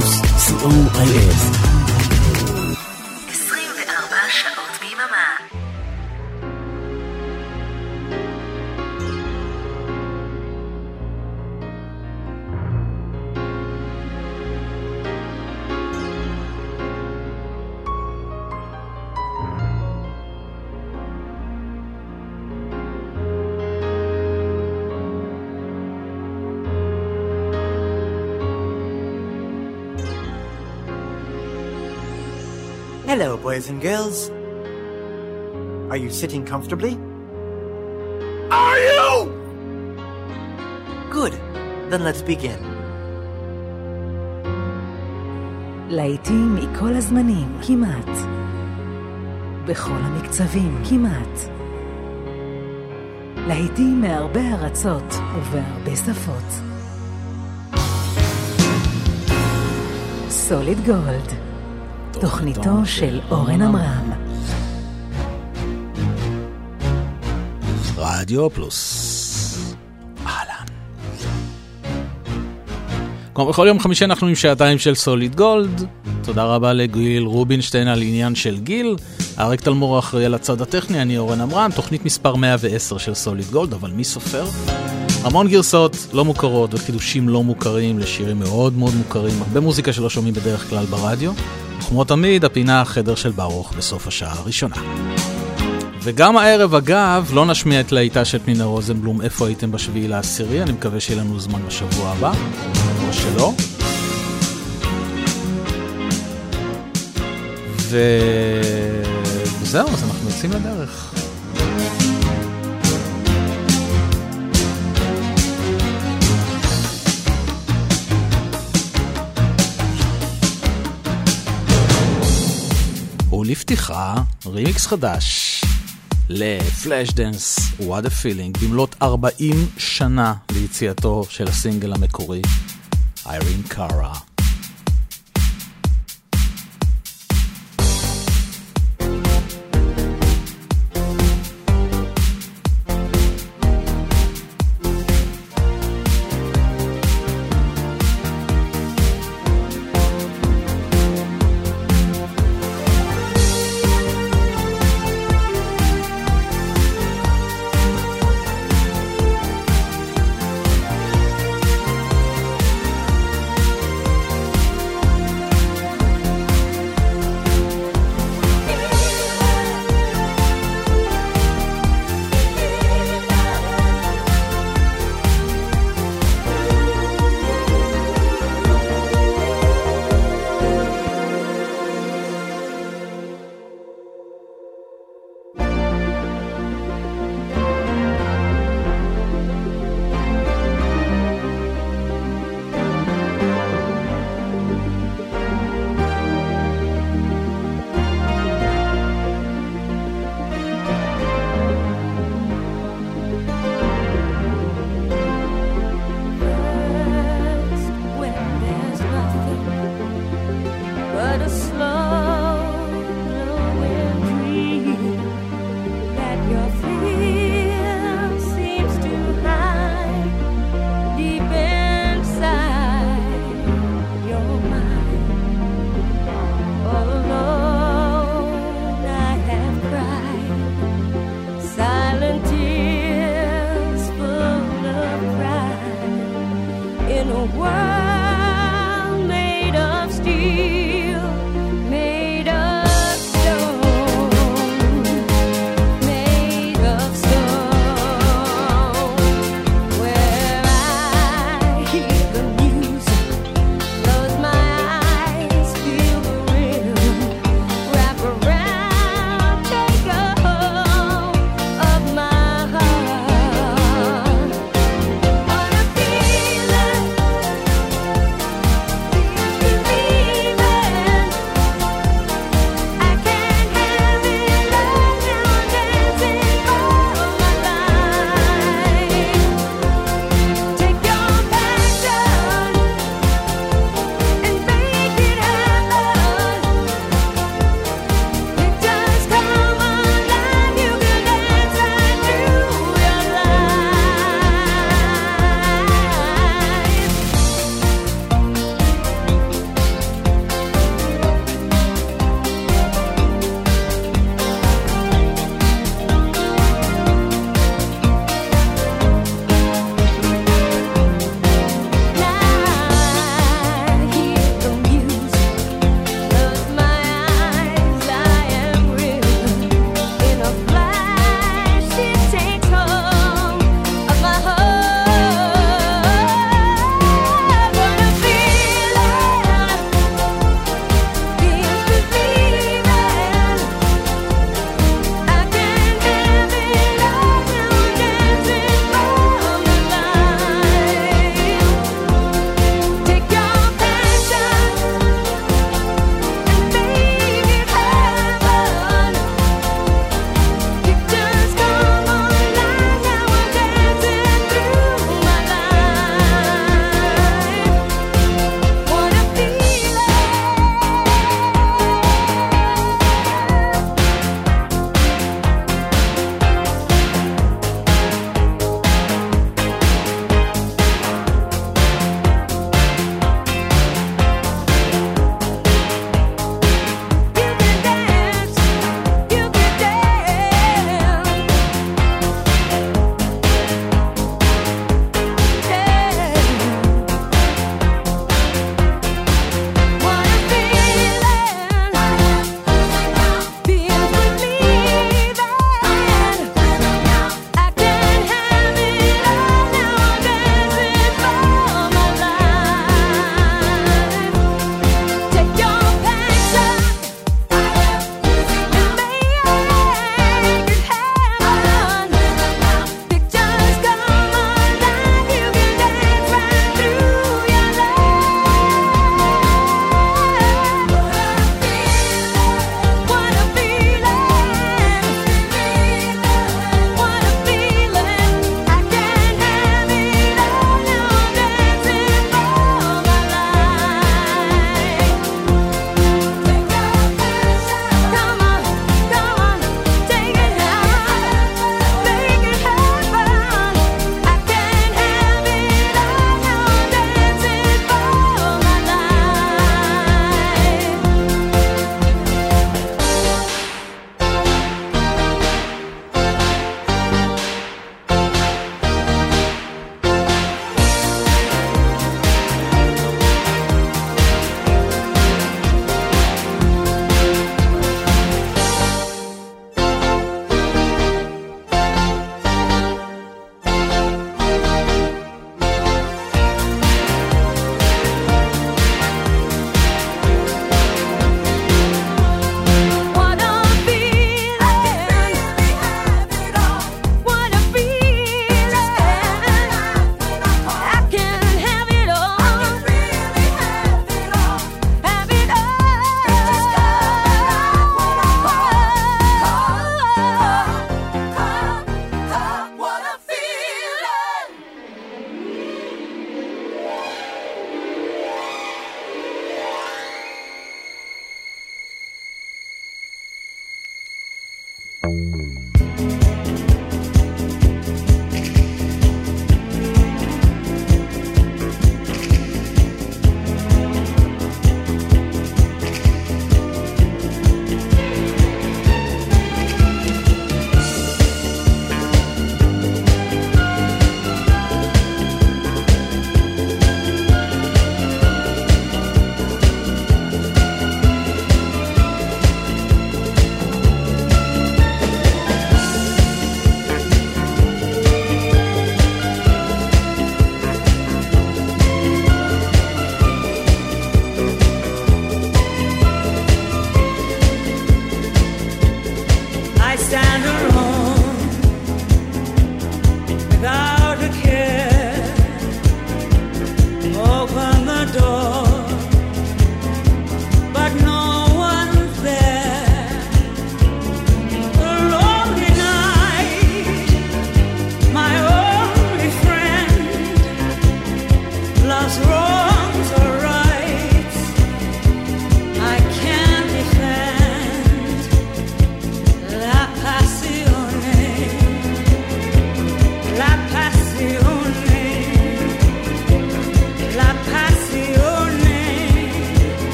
פלוס, co.il boys and girls. Are you sitting comfortably? Are you? Good. Then let's begin. להיטים מכל הזמנים, כמעט. בכל המקצבים, כמעט. להיטים מהרבה ארצות ובהרבה שפות. סוליד גולד. תוכניתו של אורן עמרם. רדיו פלוס. כמו בכל יום חמישי אנחנו עם שעתיים של סוליד גולד. תודה רבה לגיל רובינשטיין על עניין של גיל. אריק תלמור אחראי על הצד הטכני, אני אורן עמרם, תוכנית מספר 110 של סוליד גולד, אבל מי סופר? המון גרסאות לא מוכרות וחידושים לא מוכרים לשירים מאוד מאוד מוכרים, הרבה מוזיקה שלא שומעים בדרך כלל ברדיו. כמו תמיד, הפינה החדר של ברוך בסוף השעה הראשונה. וגם הערב, אגב, לא נשמיע את להיטה של פנינה רוזנבלום, איפה הייתם בשביעי לעשירי, אני מקווה שיהיה לנו זמן בשבוע הבא, או שלא. וזהו, אז אנחנו יוצאים לדרך. ולפתיחה, רימיקס חדש ל Flashdance, a Feeling, במלאת 40 שנה ליציאתו של הסינגל המקורי, איירין קארה.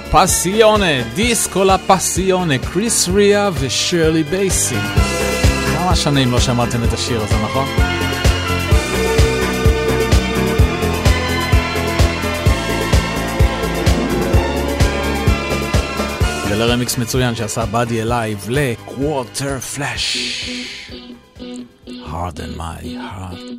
Passione, דיסקו La Passione, קריס ריה ושרלי בייסי. כמה שנים לא שמעתם את השיר הזה, נכון? ולרמיקס מצוין שעשה באדי אלייב לקווטר פלאש. Harden my heart.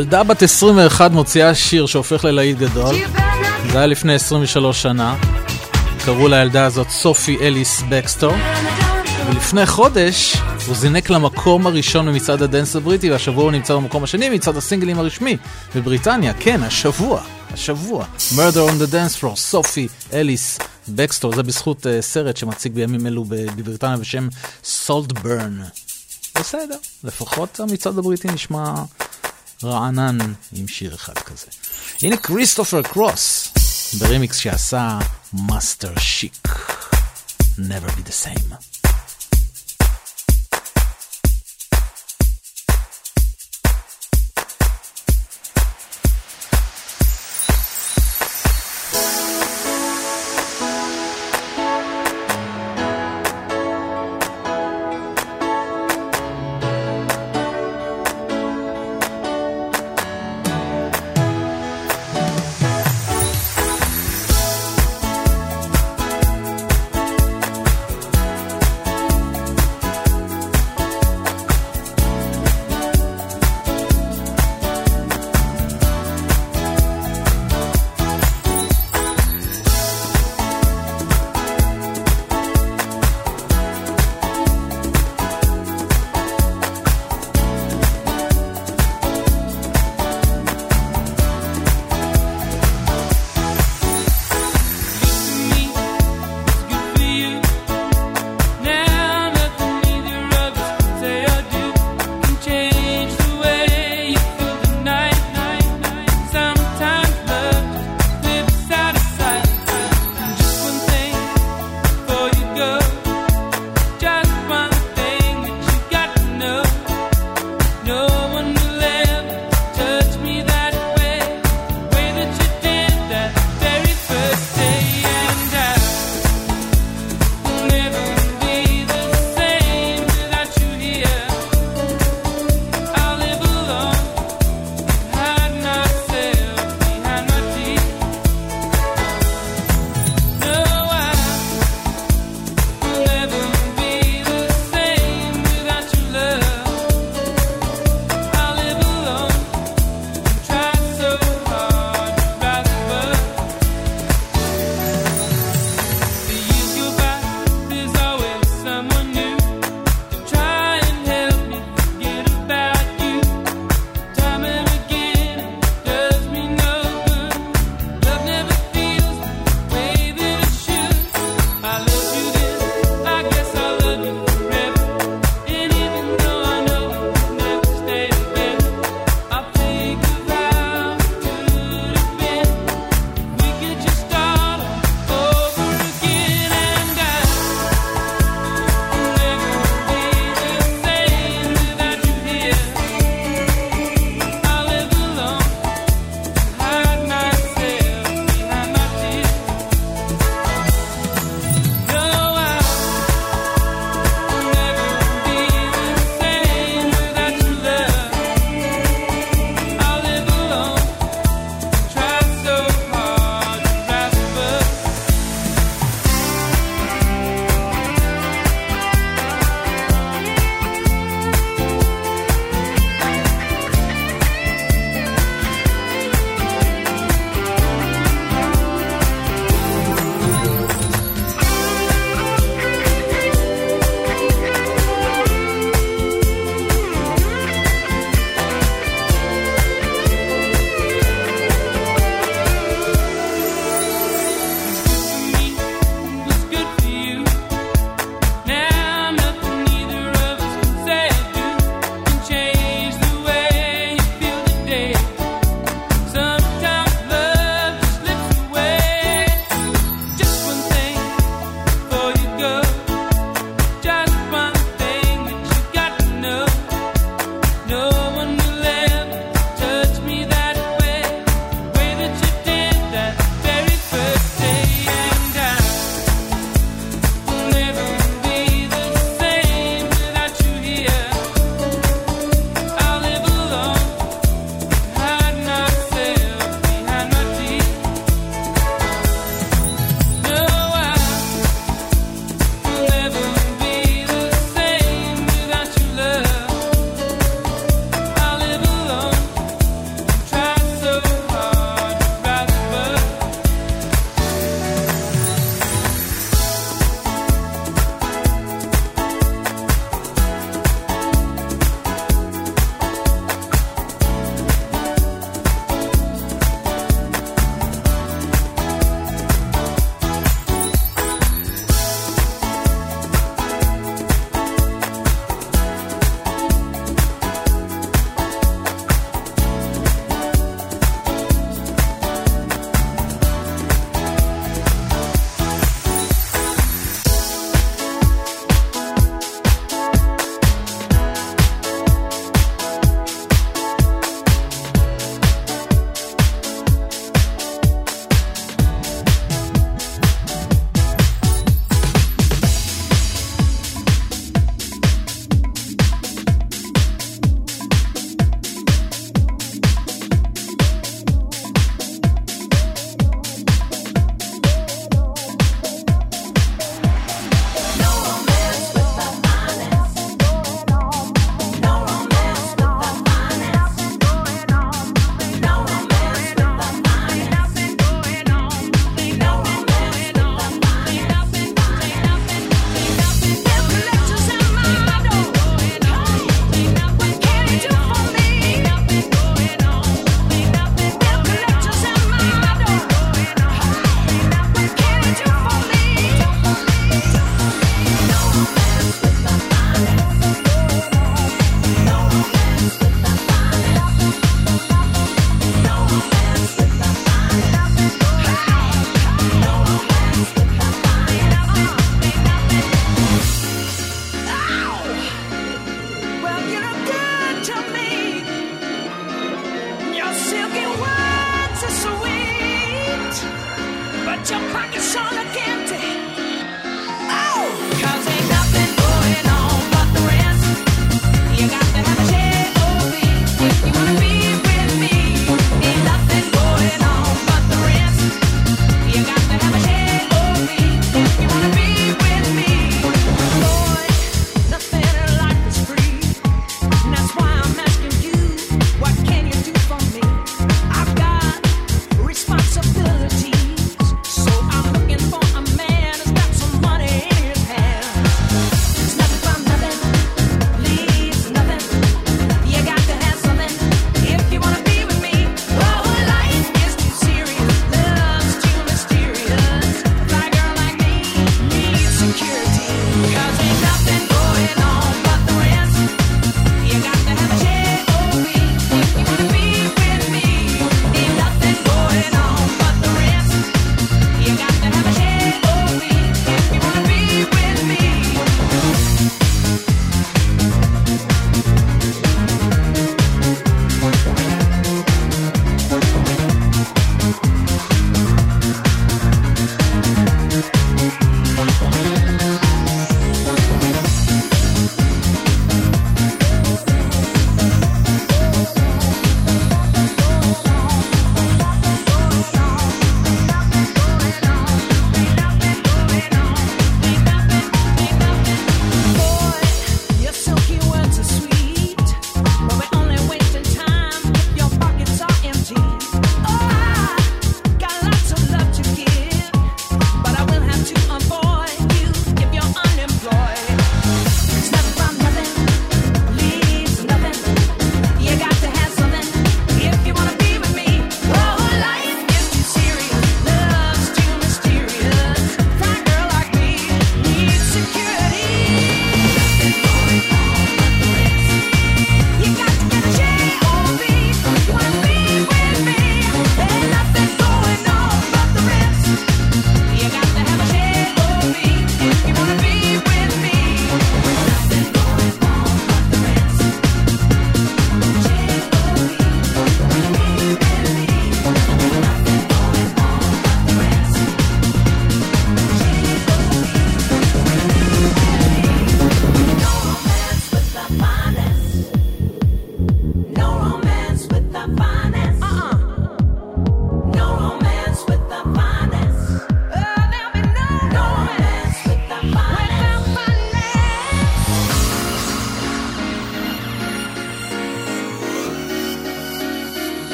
ילדה בת 21 מוציאה שיר שהופך ללהיט גדול. זה היה לפני 23 שנה. קראו לילדה הזאת סופי אליס בקסטור. ולפני חודש הוא זינק למקום הראשון במצעד הדנס הבריטי, והשבוע הוא נמצא במקום השני במצעד הסינגלים הרשמי בבריטניה. כן, השבוע, השבוע. Murder on the Dance Floor, סופי אליס בקסטור. זה בזכות אה, סרט שמציג בימים אלו בבריטניה בשם Saltburn. בסדר, לפחות המצעד הבריטי נשמע רענן עם שיר אחד כזה. הנה כריסטופר קרוס, ברימיקס שעשה מאסטר שיק. Never be the same.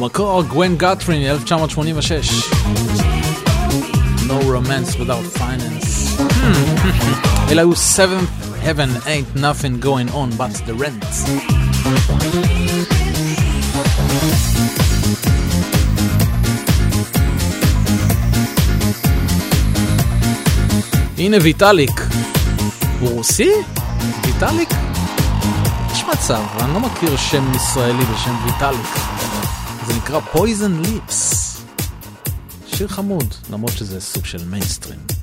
במקור גווין גטרין, 1986. No romance without finance. אלה היו 7th heaven ain't nothing going on but the rent. הנה ויטאליק. הוא רוסי? ויטאליק? יש מצב, אני לא מכיר שם ישראלי בשם ויטאליק. זה נקרא Poison Lips. שיר חמוד, למרות שזה סוג של מיינסטרים.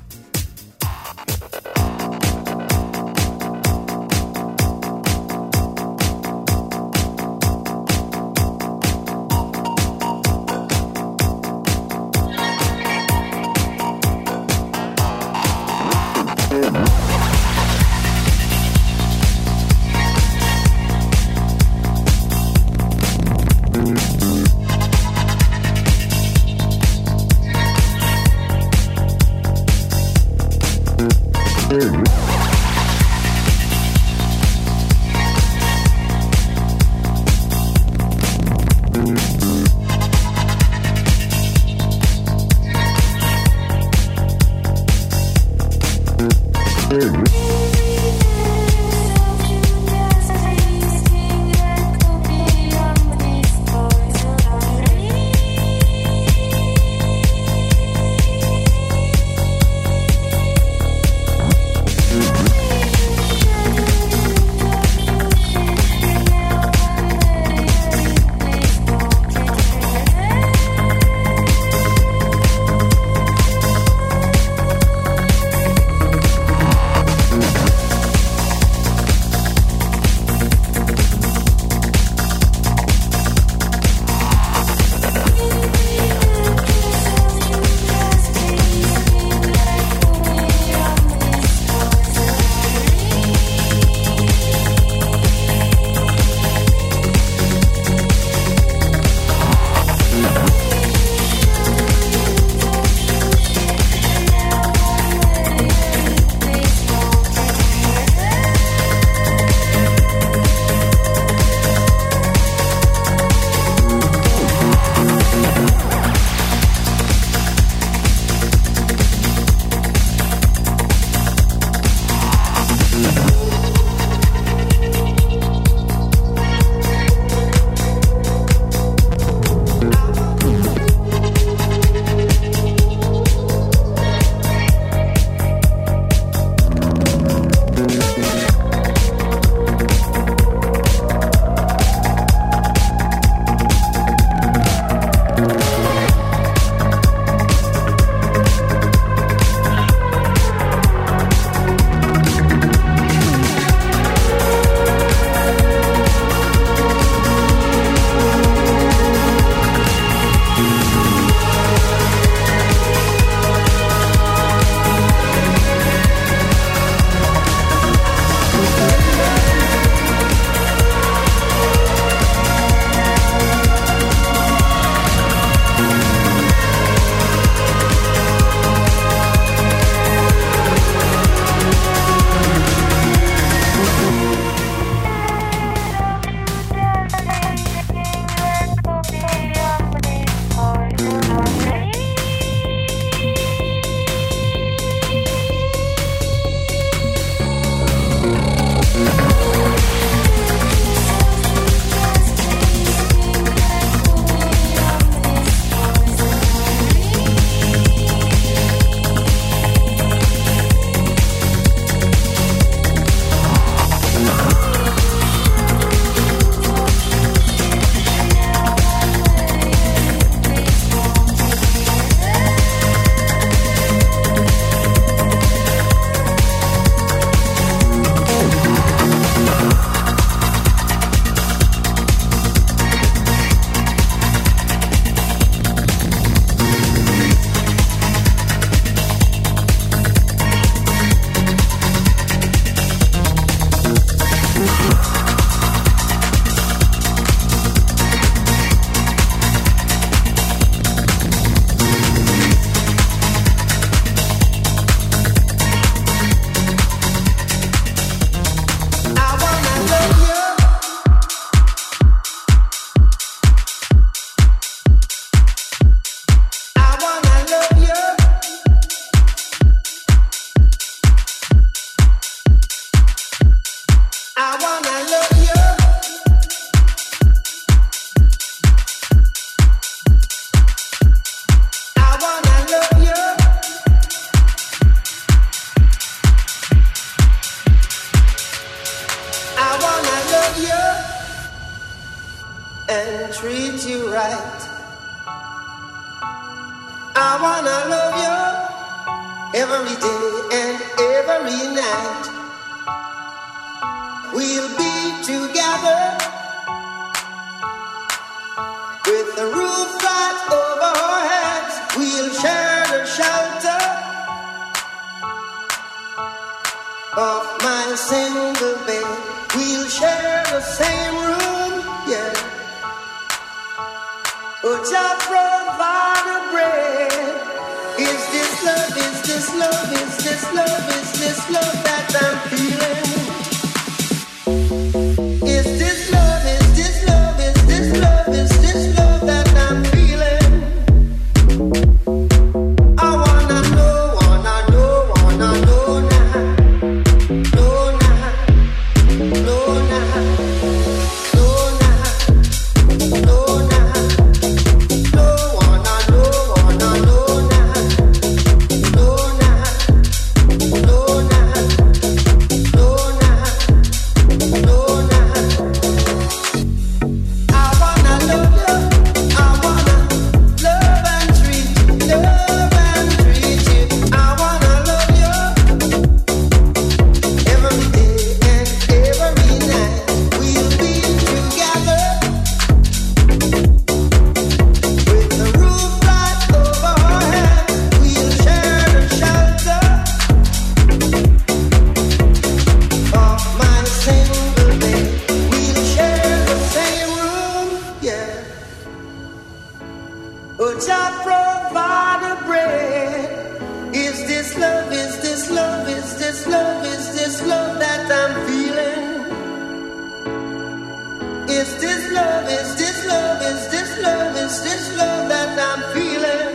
It's this love, it's this love, it's this love, it's this love that I'm feeling.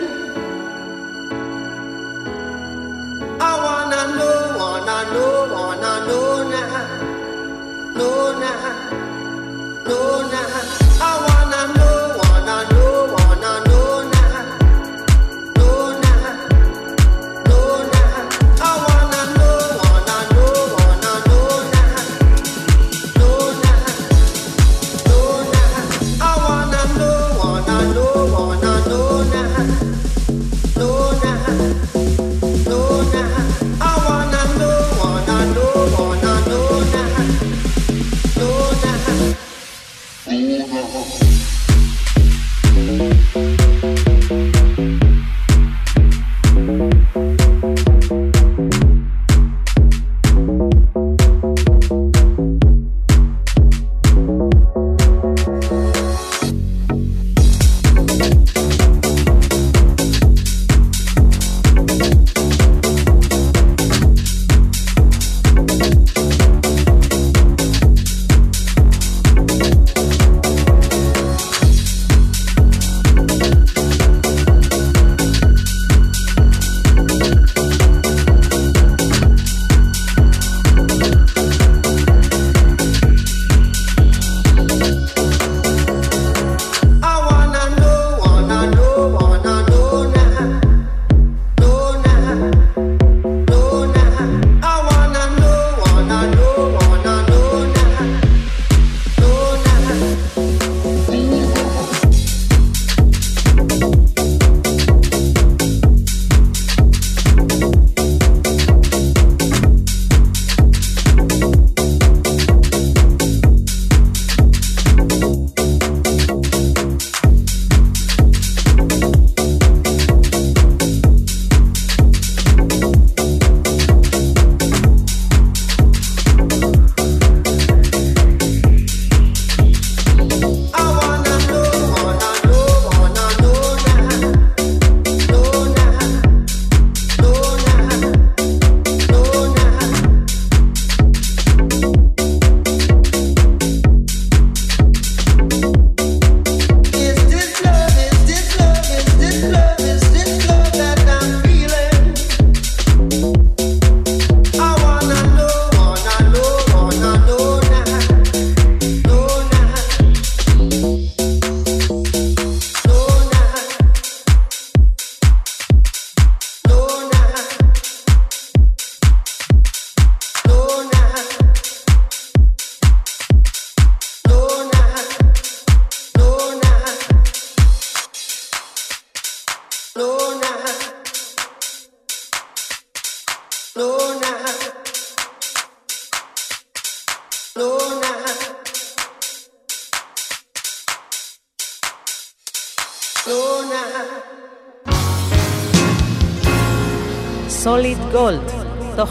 I wanna know, wanna know, wanna know now, know now, know now.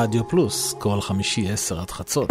ברדיו פלוס, כל חמישי עשר עד חצות.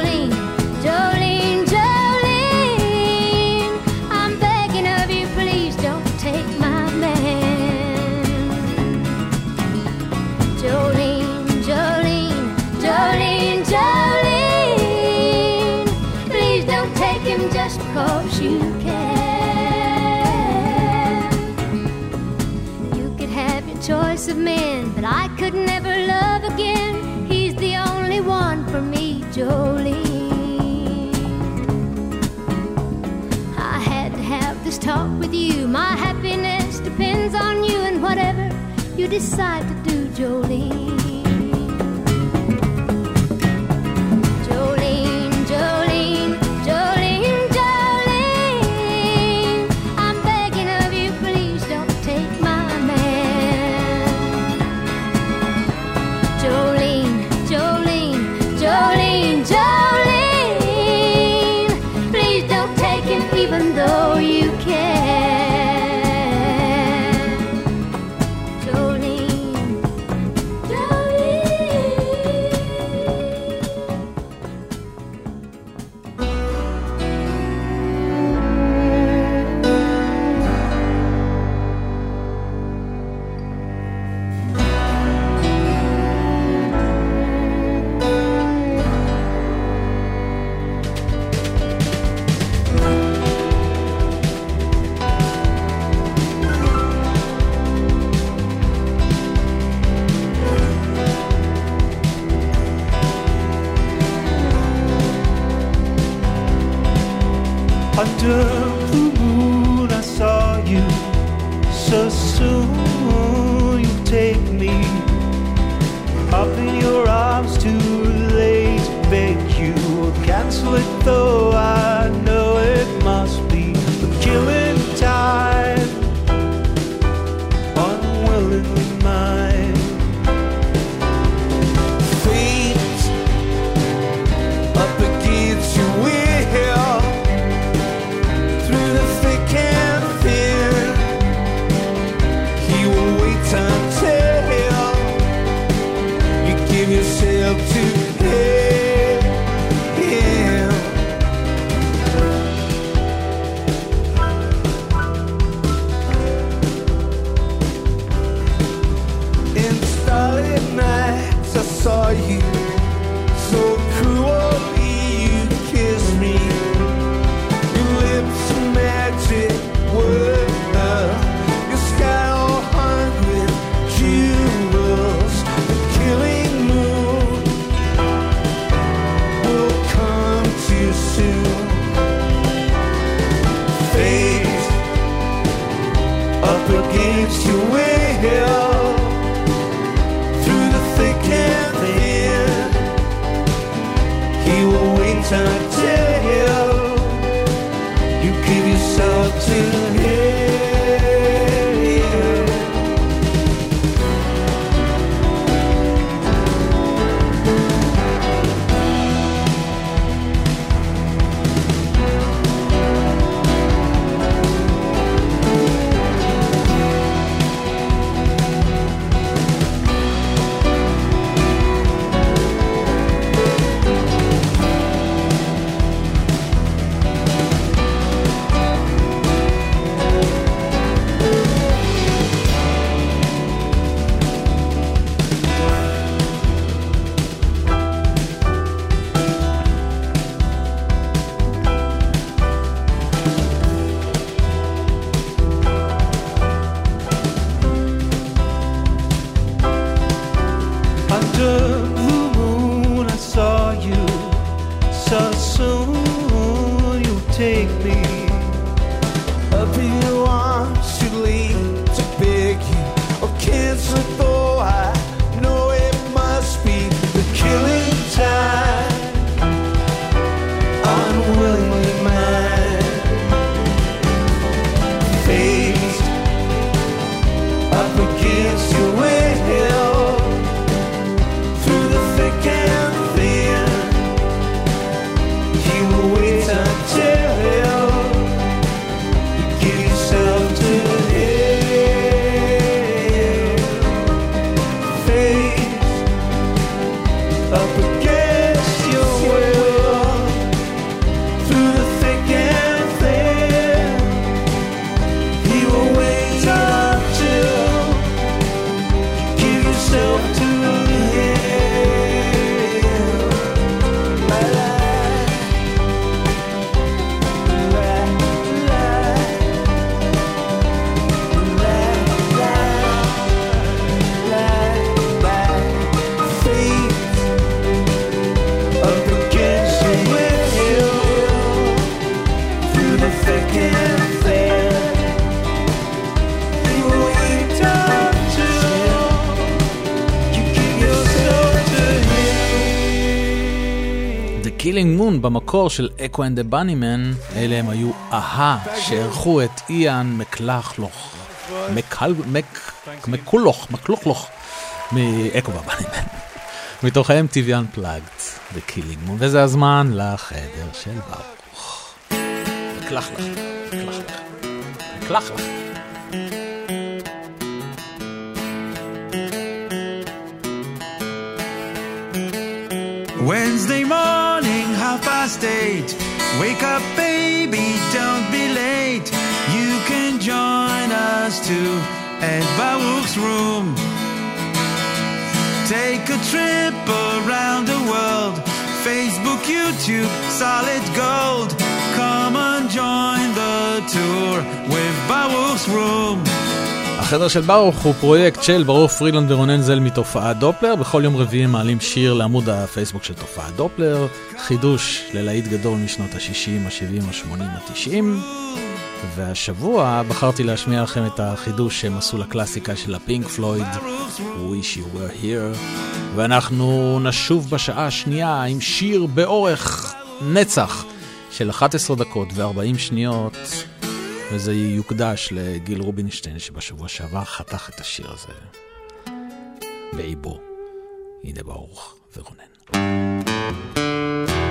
You decide to do, Jolene. lives to will. במקור של אקו אנד דה בנימן, אלה הם היו אהה, שאירחו את איאן מקלחלוך, מקל... מק... מקולוך, מקלוכלוך, מאקו בבנימן. מתוך ה-MTV Unplugged, וקילינג מון, וזה הזמן לחדר של ברוך. מקלחלך, מקלחלך, מקלחלך. Wednesday morning, half past eight. Wake up, baby, don't be late. You can join us too at Baruch's room. Take a trip around the world. Facebook, YouTube, solid gold. Come and join the tour with Baruch's room. החדר של ברוך הוא פרויקט של ברוך פרילנד ורונן זל מתופעת דופלר. בכל יום רביעי הם מעלים שיר לעמוד הפייסבוק של תופעת דופלר. חידוש ללהיט גדול משנות ה-60, ה-70, ה-80, ה-90. והשבוע בחרתי להשמיע לכם את החידוש שהם עשו לקלאסיקה של הפינק פלויד, Wish You Were Here. ואנחנו נשוב בשעה השנייה עם שיר באורך נצח של 11 דקות ו-40 שניות. וזה יוקדש לגיל רובינשטיין שבשבוע שעבר חתך את השיר הזה באיבו. הנה ברוך ורונן. Thank you.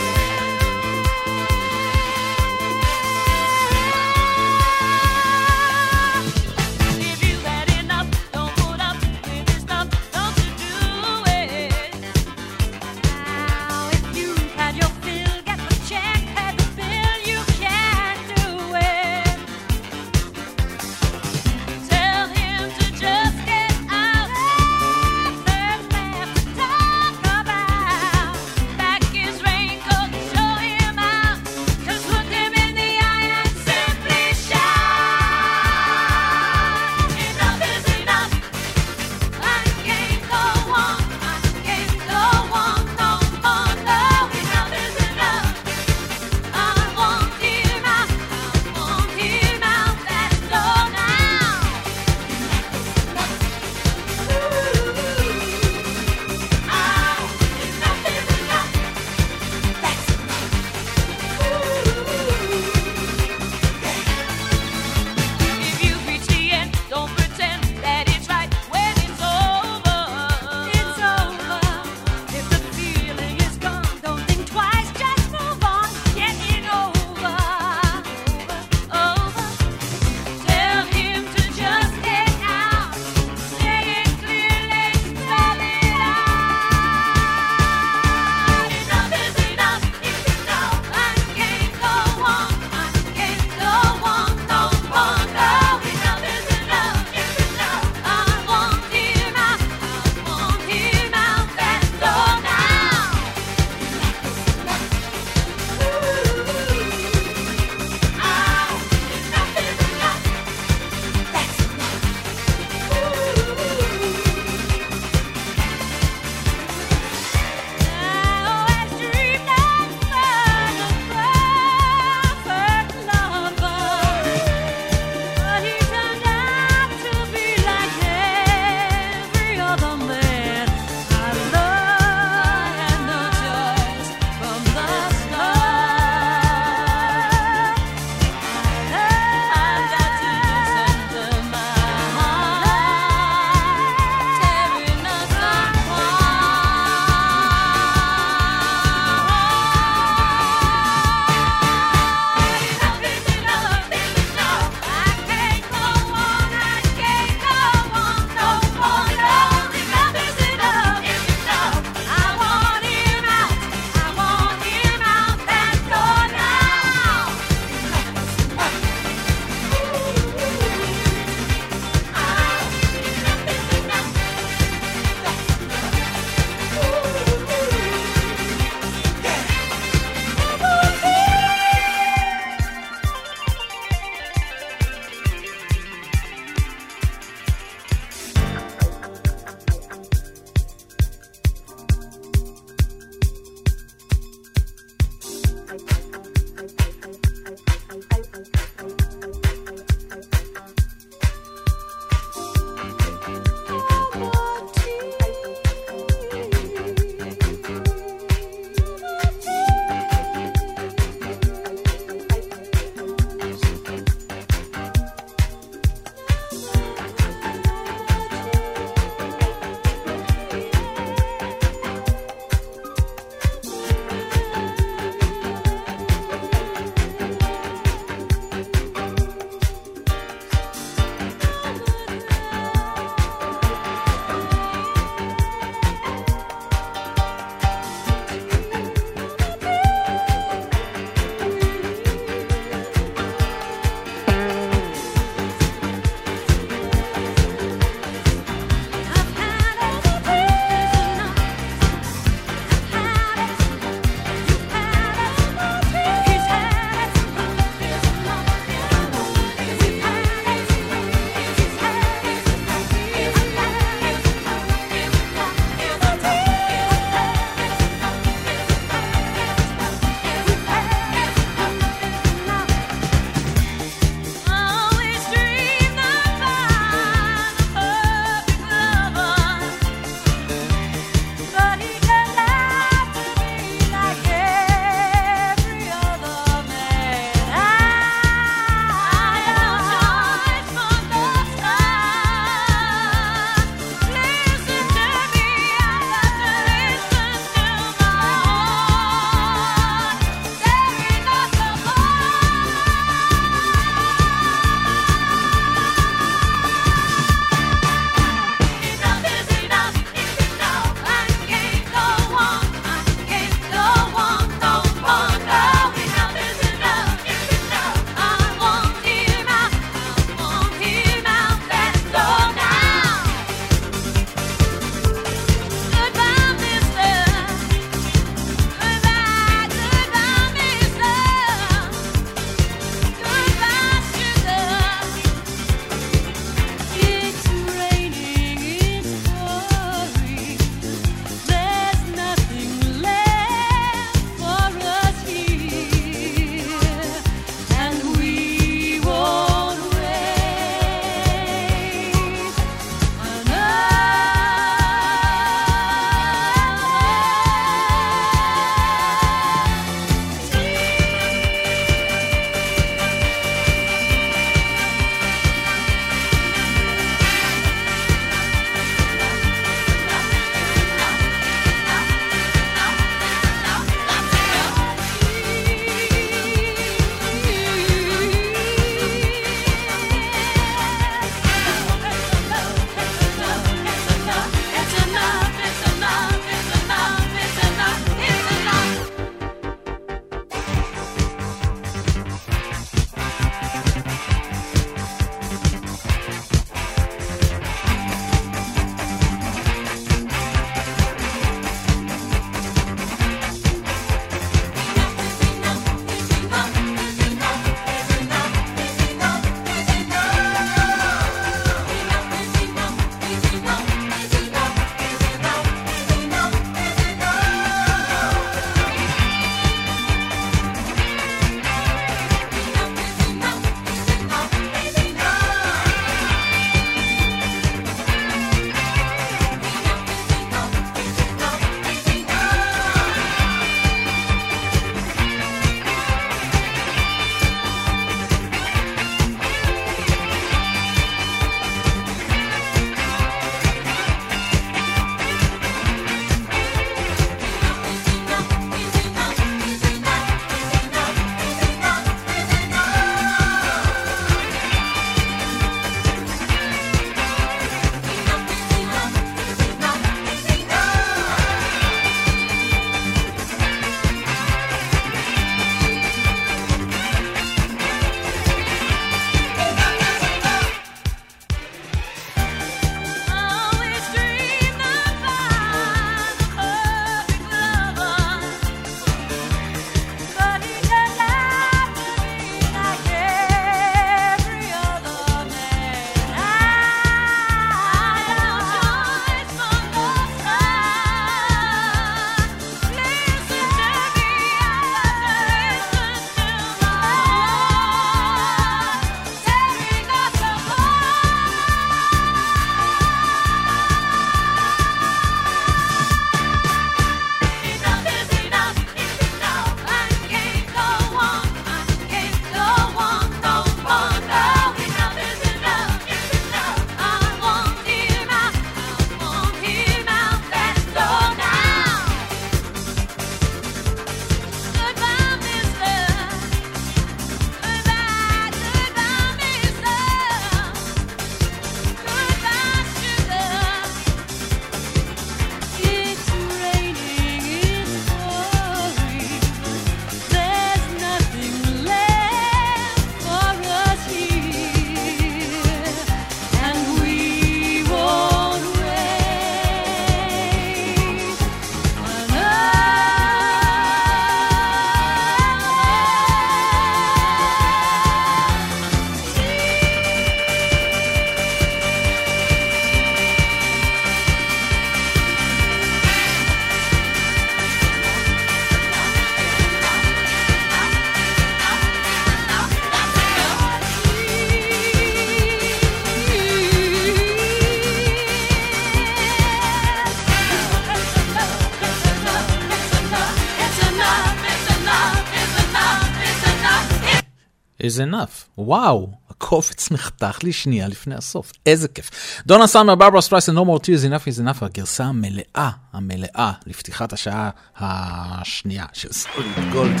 Is enough. וואו, הקובץ נחתך לי שנייה לפני הסוף. איזה כיף. דונה סאמר, ברברה סטרייסנד, No more tears enough is enough, הגרסה המלאה, המלאה, לפתיחת השעה השנייה של סוליד גולד.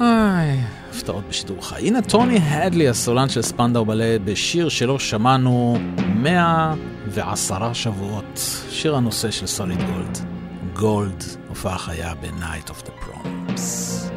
איי, הפתעות בשידור חי. הנה טוני הדלי, הסולן של ספנדאו בלה, בשיר שלו שמענו 110 שבועות. שיר הנושא של סוליד גולד. Gold, הופעה חיה ב-Night of the Proms.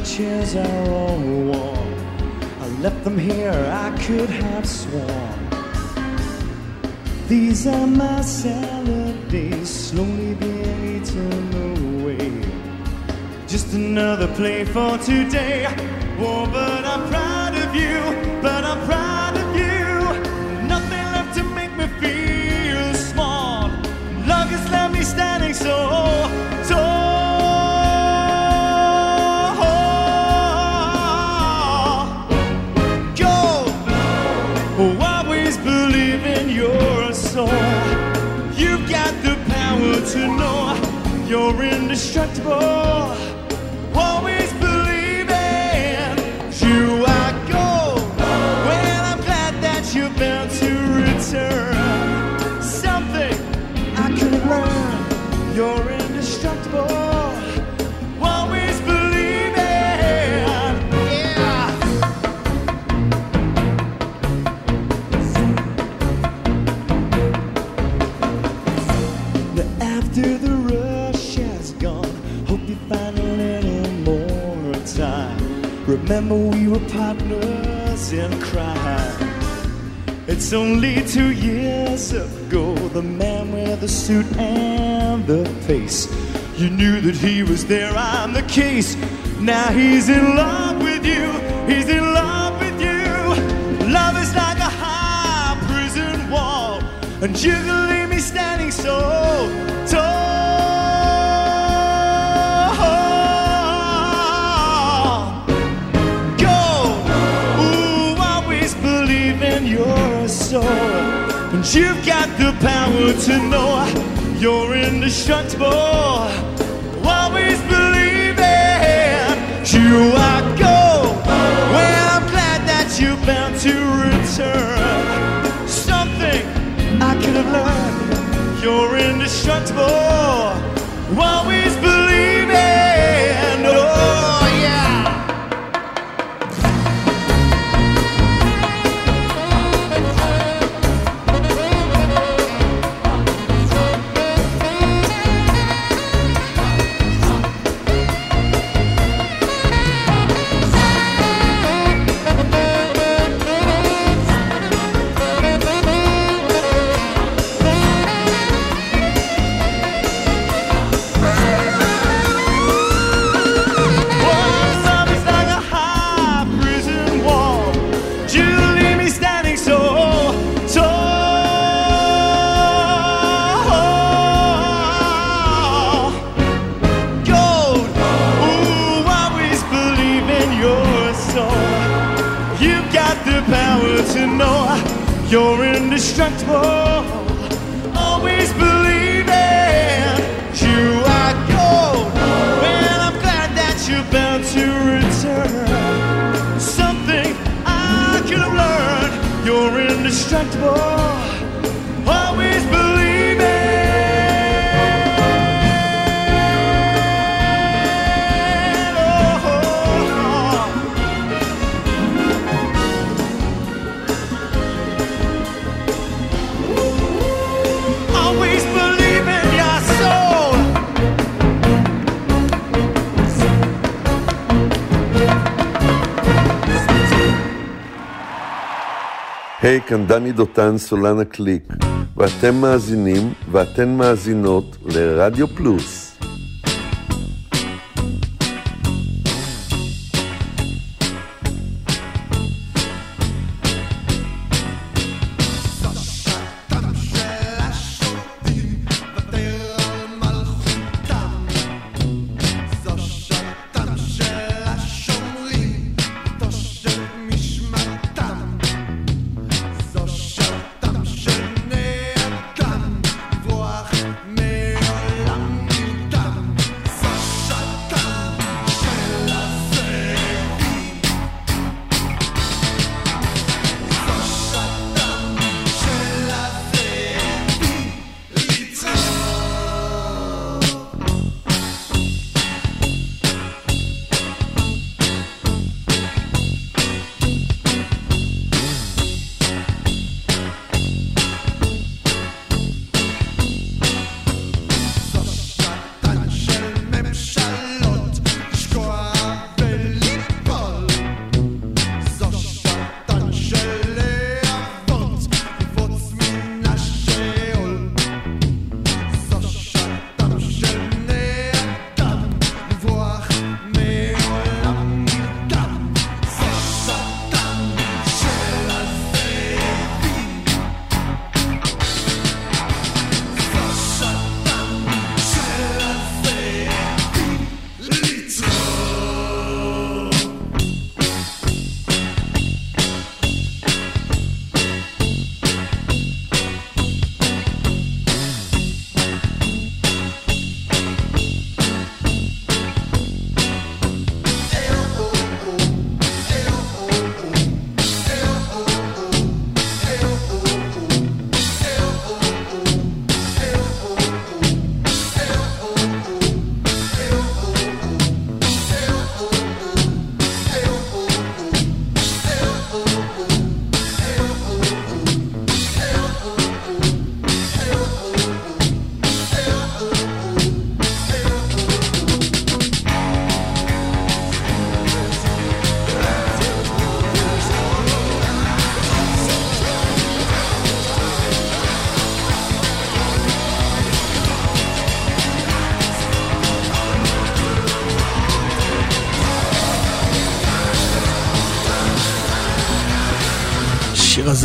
The chairs are all warm. I left them here, I could have sworn. These are my salad days, slowly being eaten away. Just another play for today. Oh, but I'm proud of you, Oh. Remember we were partners in crime. It's only two years ago, the man with the suit and the face. You knew that he was there on the case. Now he's in love with you. He's in love with you. Love is like a high prison wall, and you the power to know you're indestructible. Always believe in you. are go. Well, I'm glad that you're bound to return. Something I could have learned. You're indestructible. Always היי, כאן דני דותן, סולן הקליק, ואתם מאזינים ואתן מאזינות לרדיו פלוס.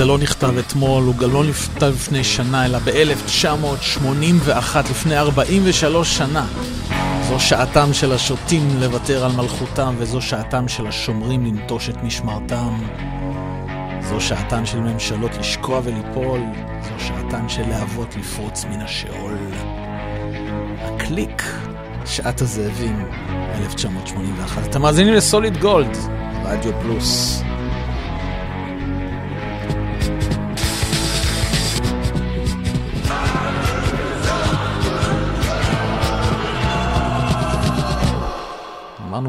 לא נכתב אתמול, הוא גם לא נכתב לפני שנה, אלא ב-1981, לפני 43 שנה. זו שעתם של השוטים לוותר על מלכותם, וזו שעתם של השומרים לנטוש את משמרתם. זו שעתן של ממשלות לשקוע וליפול, זו שעתן של להבות לפרוץ מן השאול. הקליק, שעת הזאבים, 1981. אתם מאזינים לסוליד גולד, רדיו פלוס.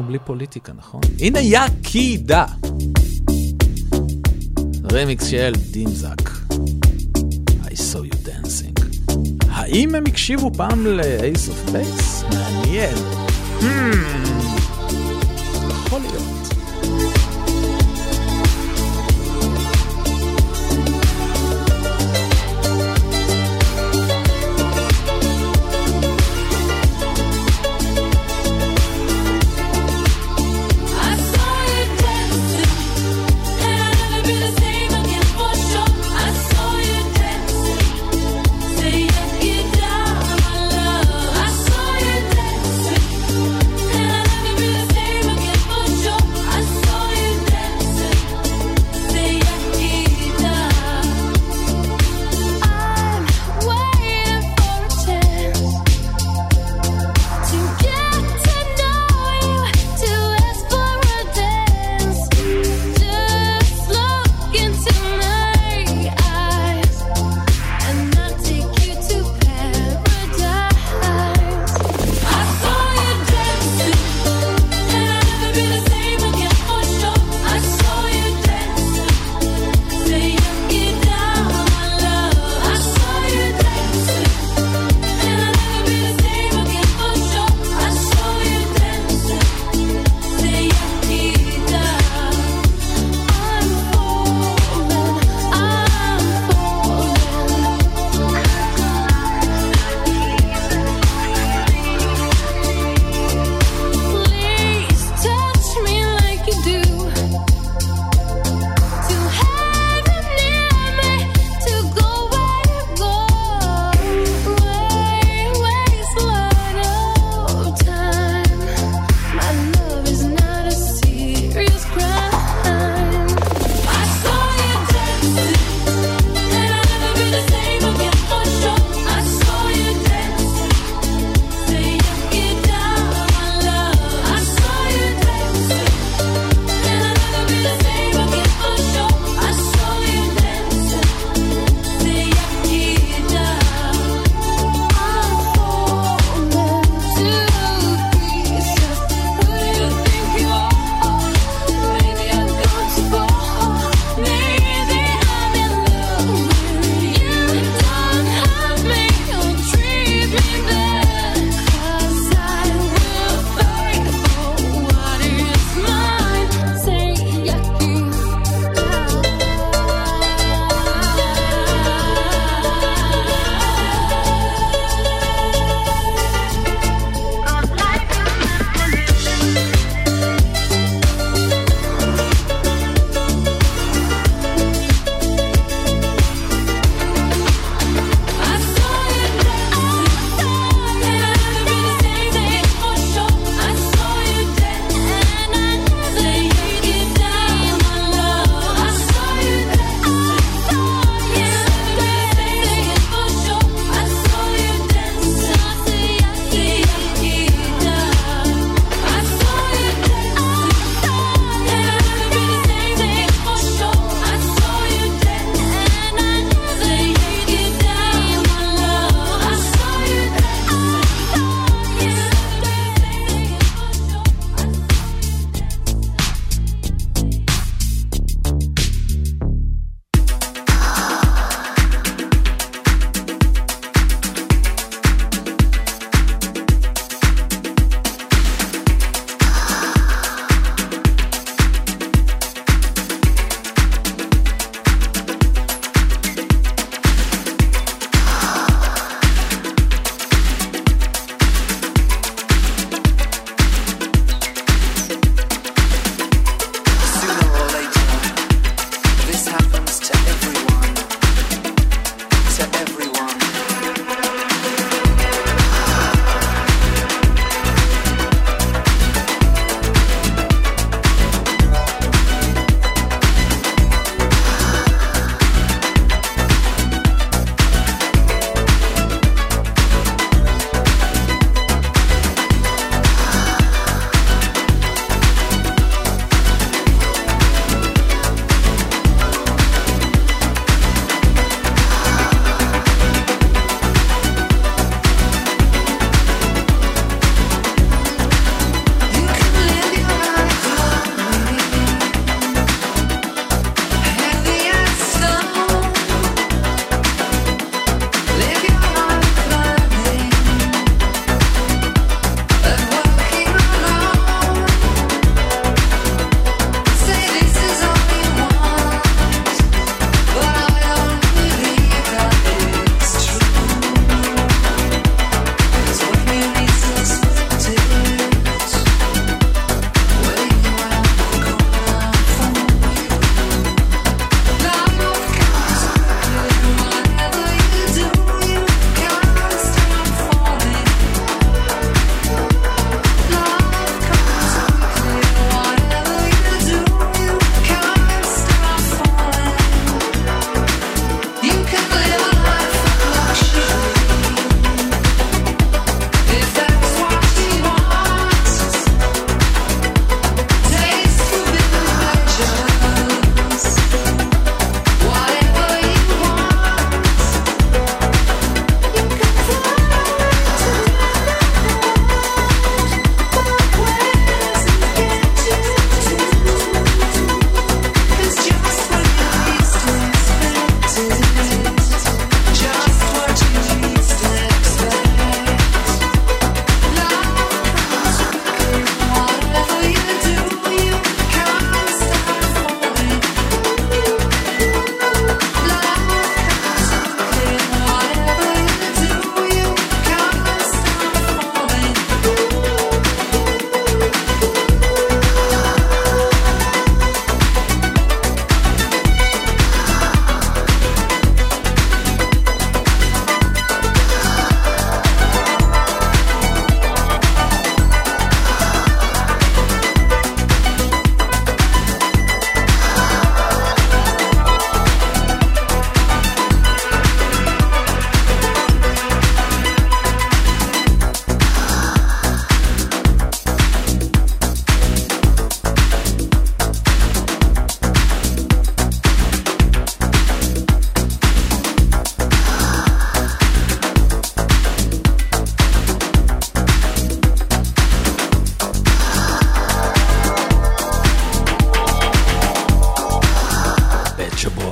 בלי פוליטיקה, נכון? הנה יקידה! רמיקס של דימזק. I saw you dancing. האם הם הקשיבו פעם ל-Ace of Base? מעניין. Hmm. יכול להיות.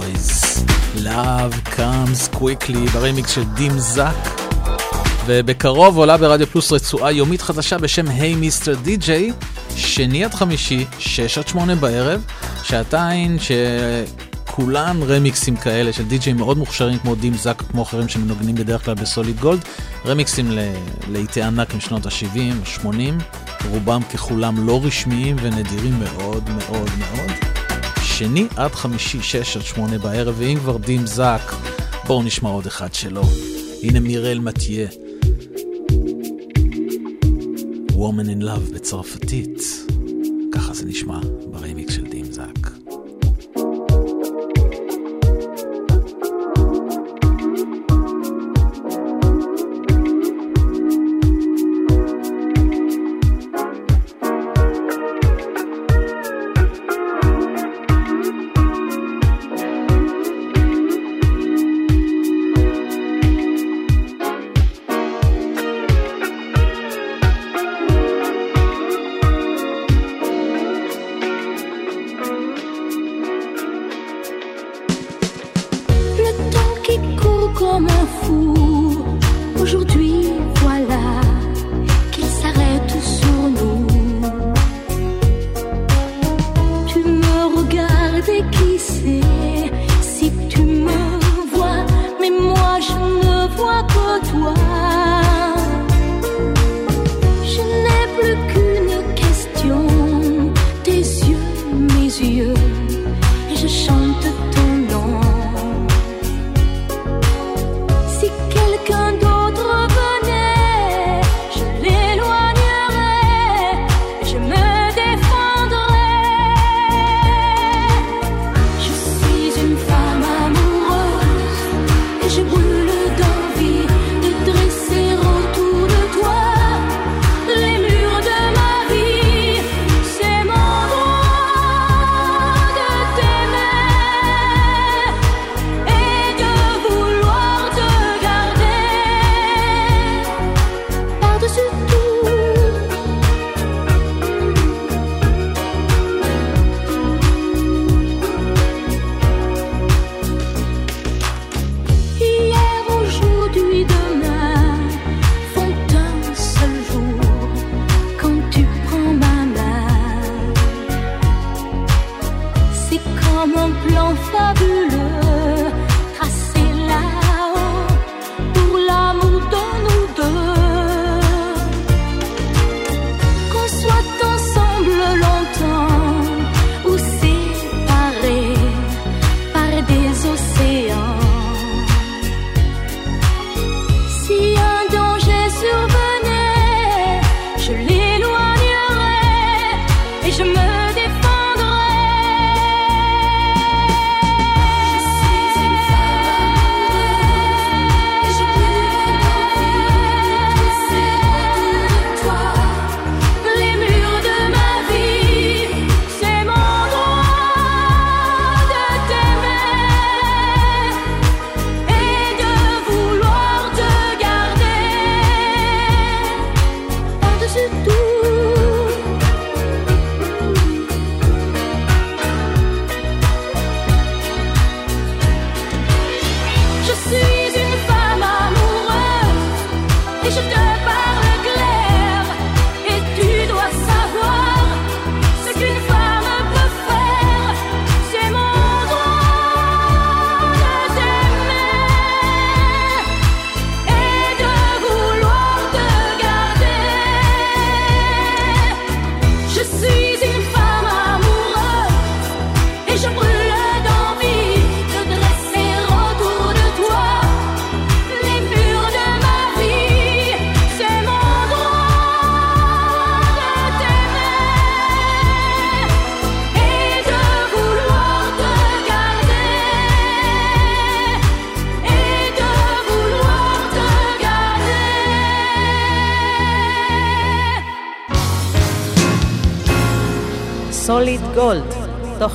Boys. Love comes quickly ברמיקס של דים זאק. ובקרוב עולה ברדיו פלוס רצועה יומית חדשה בשם Hey Mister DJ, שני עד חמישי, שש עד שמונה בערב, שעתיים שכולן רמיקסים כאלה של די-ג'יי מאוד מוכשרים כמו דים זאק, כמו אחרים שמנוגנים בדרך כלל בסוליד גולד, רמיקסים ללהיטי ענק משנות ה-70, ה-80, רובם ככולם לא רשמיים ונדירים מאוד מאוד מאוד. שני עד חמישי, שש עד שמונה בערב, ואם כבר דים זק, בואו נשמע עוד אחד שלו. הנה מירל מתיה. Woman in Love בצרפתית. ככה זה נשמע ברמיק של דים.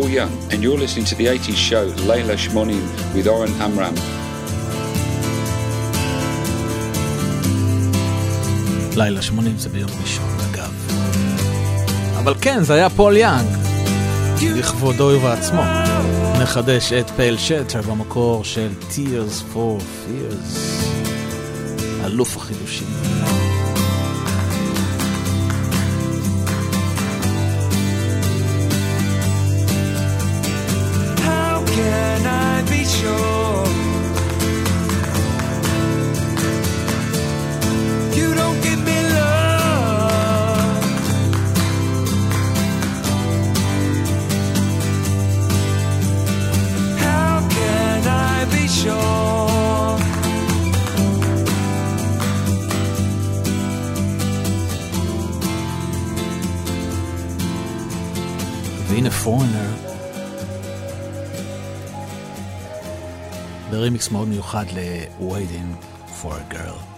Paul Young, and you're listening to the 80s show לילה שמונים with Oren Amram. לילה 80 זה ביום ראשון, אגב. אבל כן, זה היה פול יאנג, לכבודו ובעצמו. נחדש את Pale Shelter במקור של Tears for Fears, אלוף החידושים. מאוד מיוחד ל-Waiting for a Girl.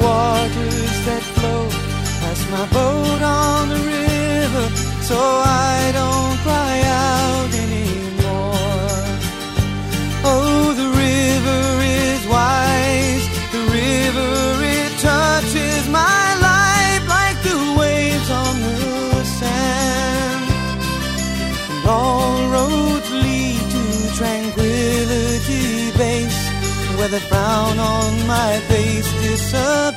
waters that flow past my boat on the river so I don't cry out anymore. Oh, the river is wise, the river it touches my life like the waves on the sand. And all roads lead to tranquility base where the frown on my face disappears.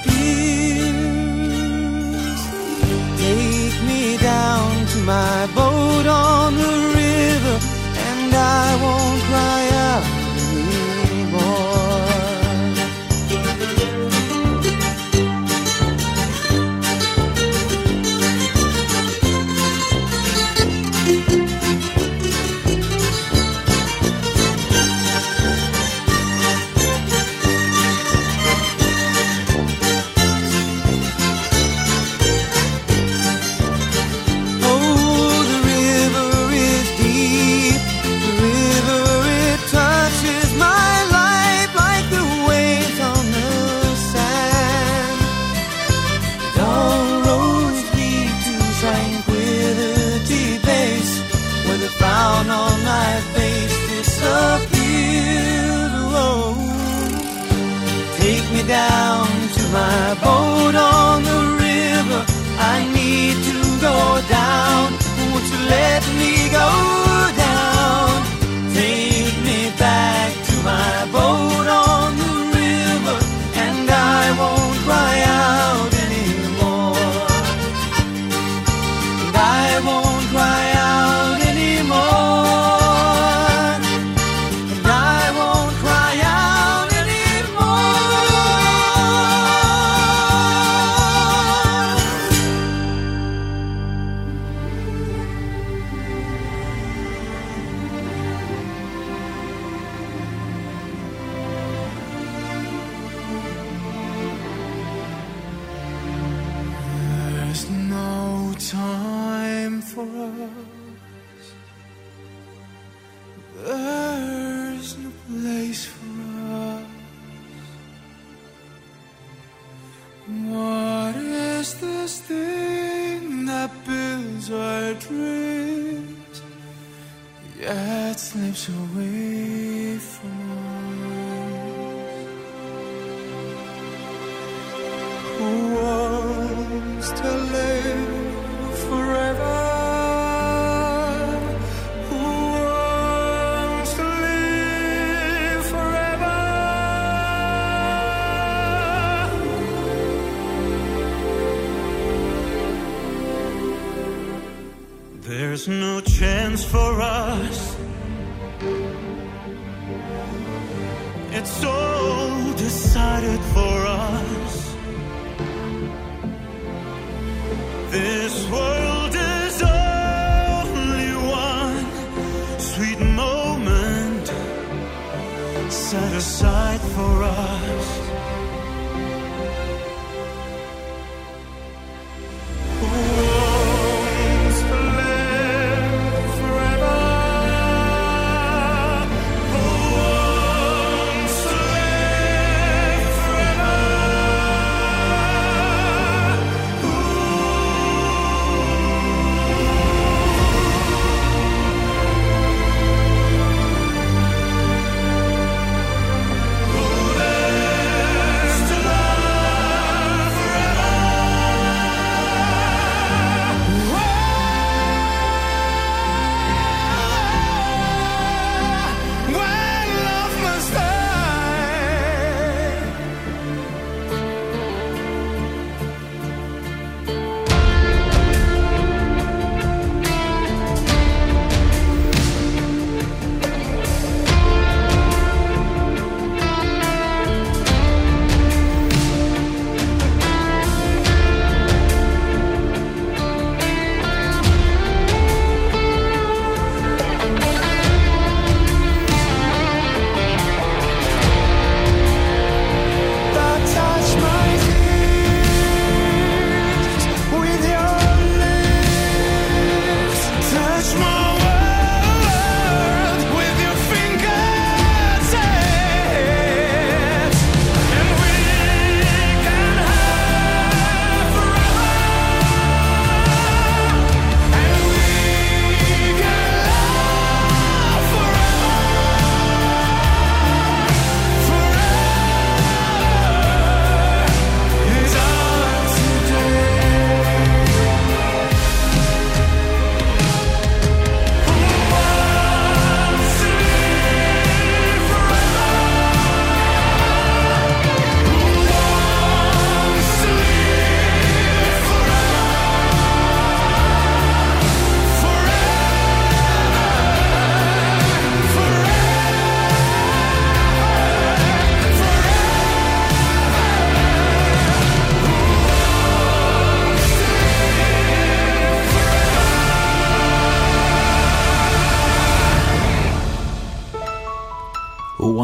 my boat on the river and I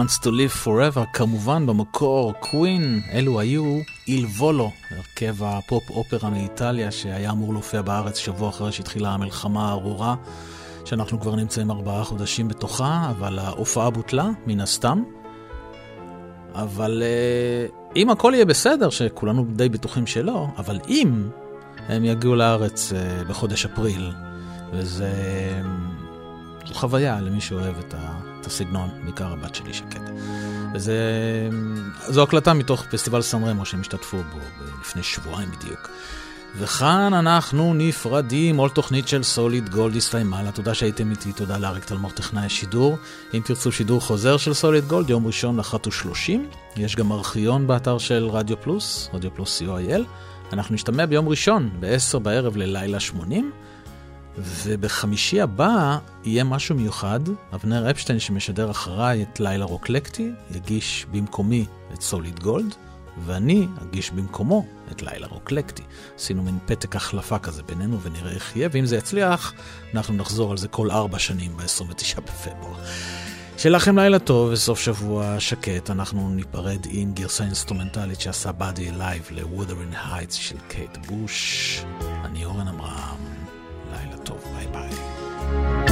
Wants to Live Forever, כמובן במקור קווין, אלו היו איל וולו, הרכב הפופ אופרה מאיטליה שהיה אמור להופיע בארץ שבוע אחרי שהתחילה המלחמה הארורה, שאנחנו כבר נמצאים ארבעה חודשים בתוכה, אבל ההופעה בוטלה, מן הסתם. אבל אה, אם הכל יהיה בסדר, שכולנו די בטוחים שלא, אבל אם הם יגיעו לארץ אה, בחודש אפריל, וזה... אה, חוויה למי שאוהב את ה... את הסגנון, בעיקר הבת שלי שקד. וזה, זו הקלטה מתוך פסטיבל סן רמו שהם השתתפו בו לפני שבועיים בדיוק. וכאן אנחנו נפרדים, עוד תוכנית של סוליד גולד הסתיימה לה, תודה שהייתם איתי, תודה לאריק תלמור טכנאי השידור. אם תרצו שידור חוזר של סוליד גולד, יום ראשון לאחת ושלושים, יש גם ארכיון באתר של רדיו פלוס, רדיו פלוס co.il. אנחנו נשתמע ביום ראשון, ב-10 בערב ללילה 80, ובחמישי הבא יהיה משהו מיוחד, אבנר אפשטיין שמשדר אחריי את לילה רוקלקטי, יגיש במקומי את סוליד גולד. ואני אגיש במקומו את לילה רוקלקטי. עשינו מין פתק החלפה כזה בינינו ונראה איך יהיה, ואם זה יצליח, אנחנו נחזור על זה כל ארבע שנים ב-29 בפברואר. שיהיה לכם לילה טוב וסוף שבוע שקט, אנחנו ניפרד עם גרסה אינסטרומנטלית שעשה באדי לייב ל-Wuthering Heights של קייט בוש. אני אורן עמרם, לילה טוב, ביי ביי.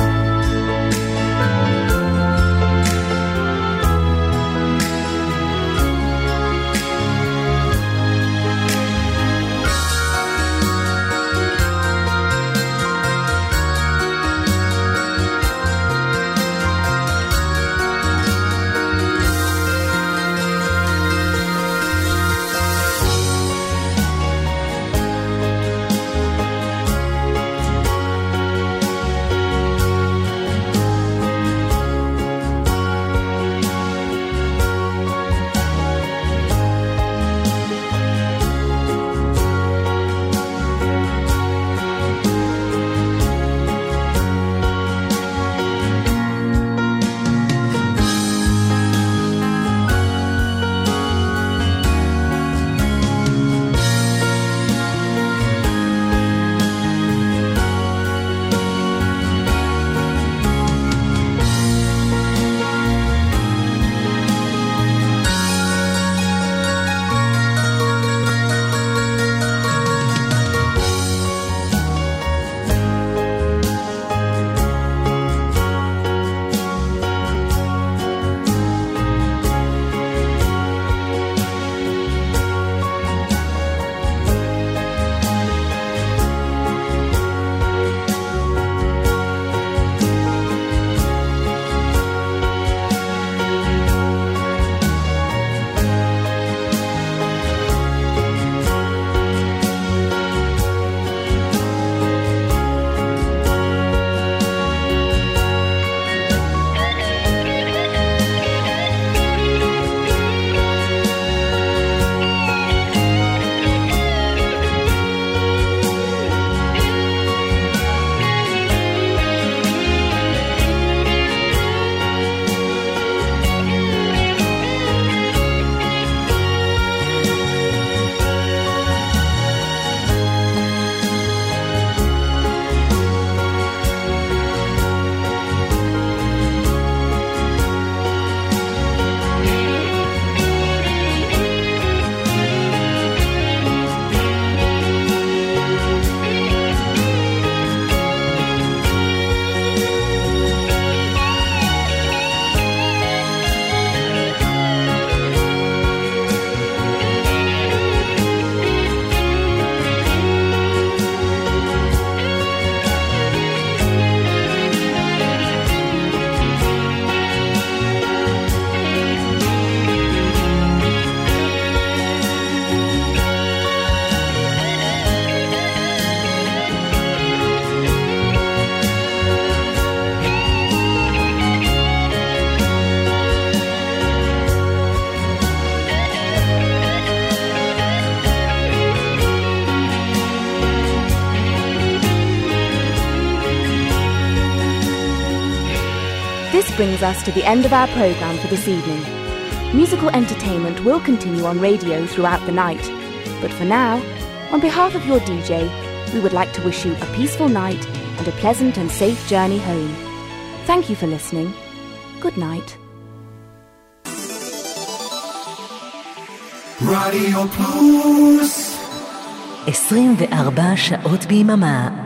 brings us to the end of our programme for this evening. Musical entertainment will continue on radio throughout the night, but for now, on behalf of your DJ, we would like to wish you a peaceful night and a pleasant and safe journey home. Thank you for listening. Good night. רדיו פלוס 24 שעות ביממה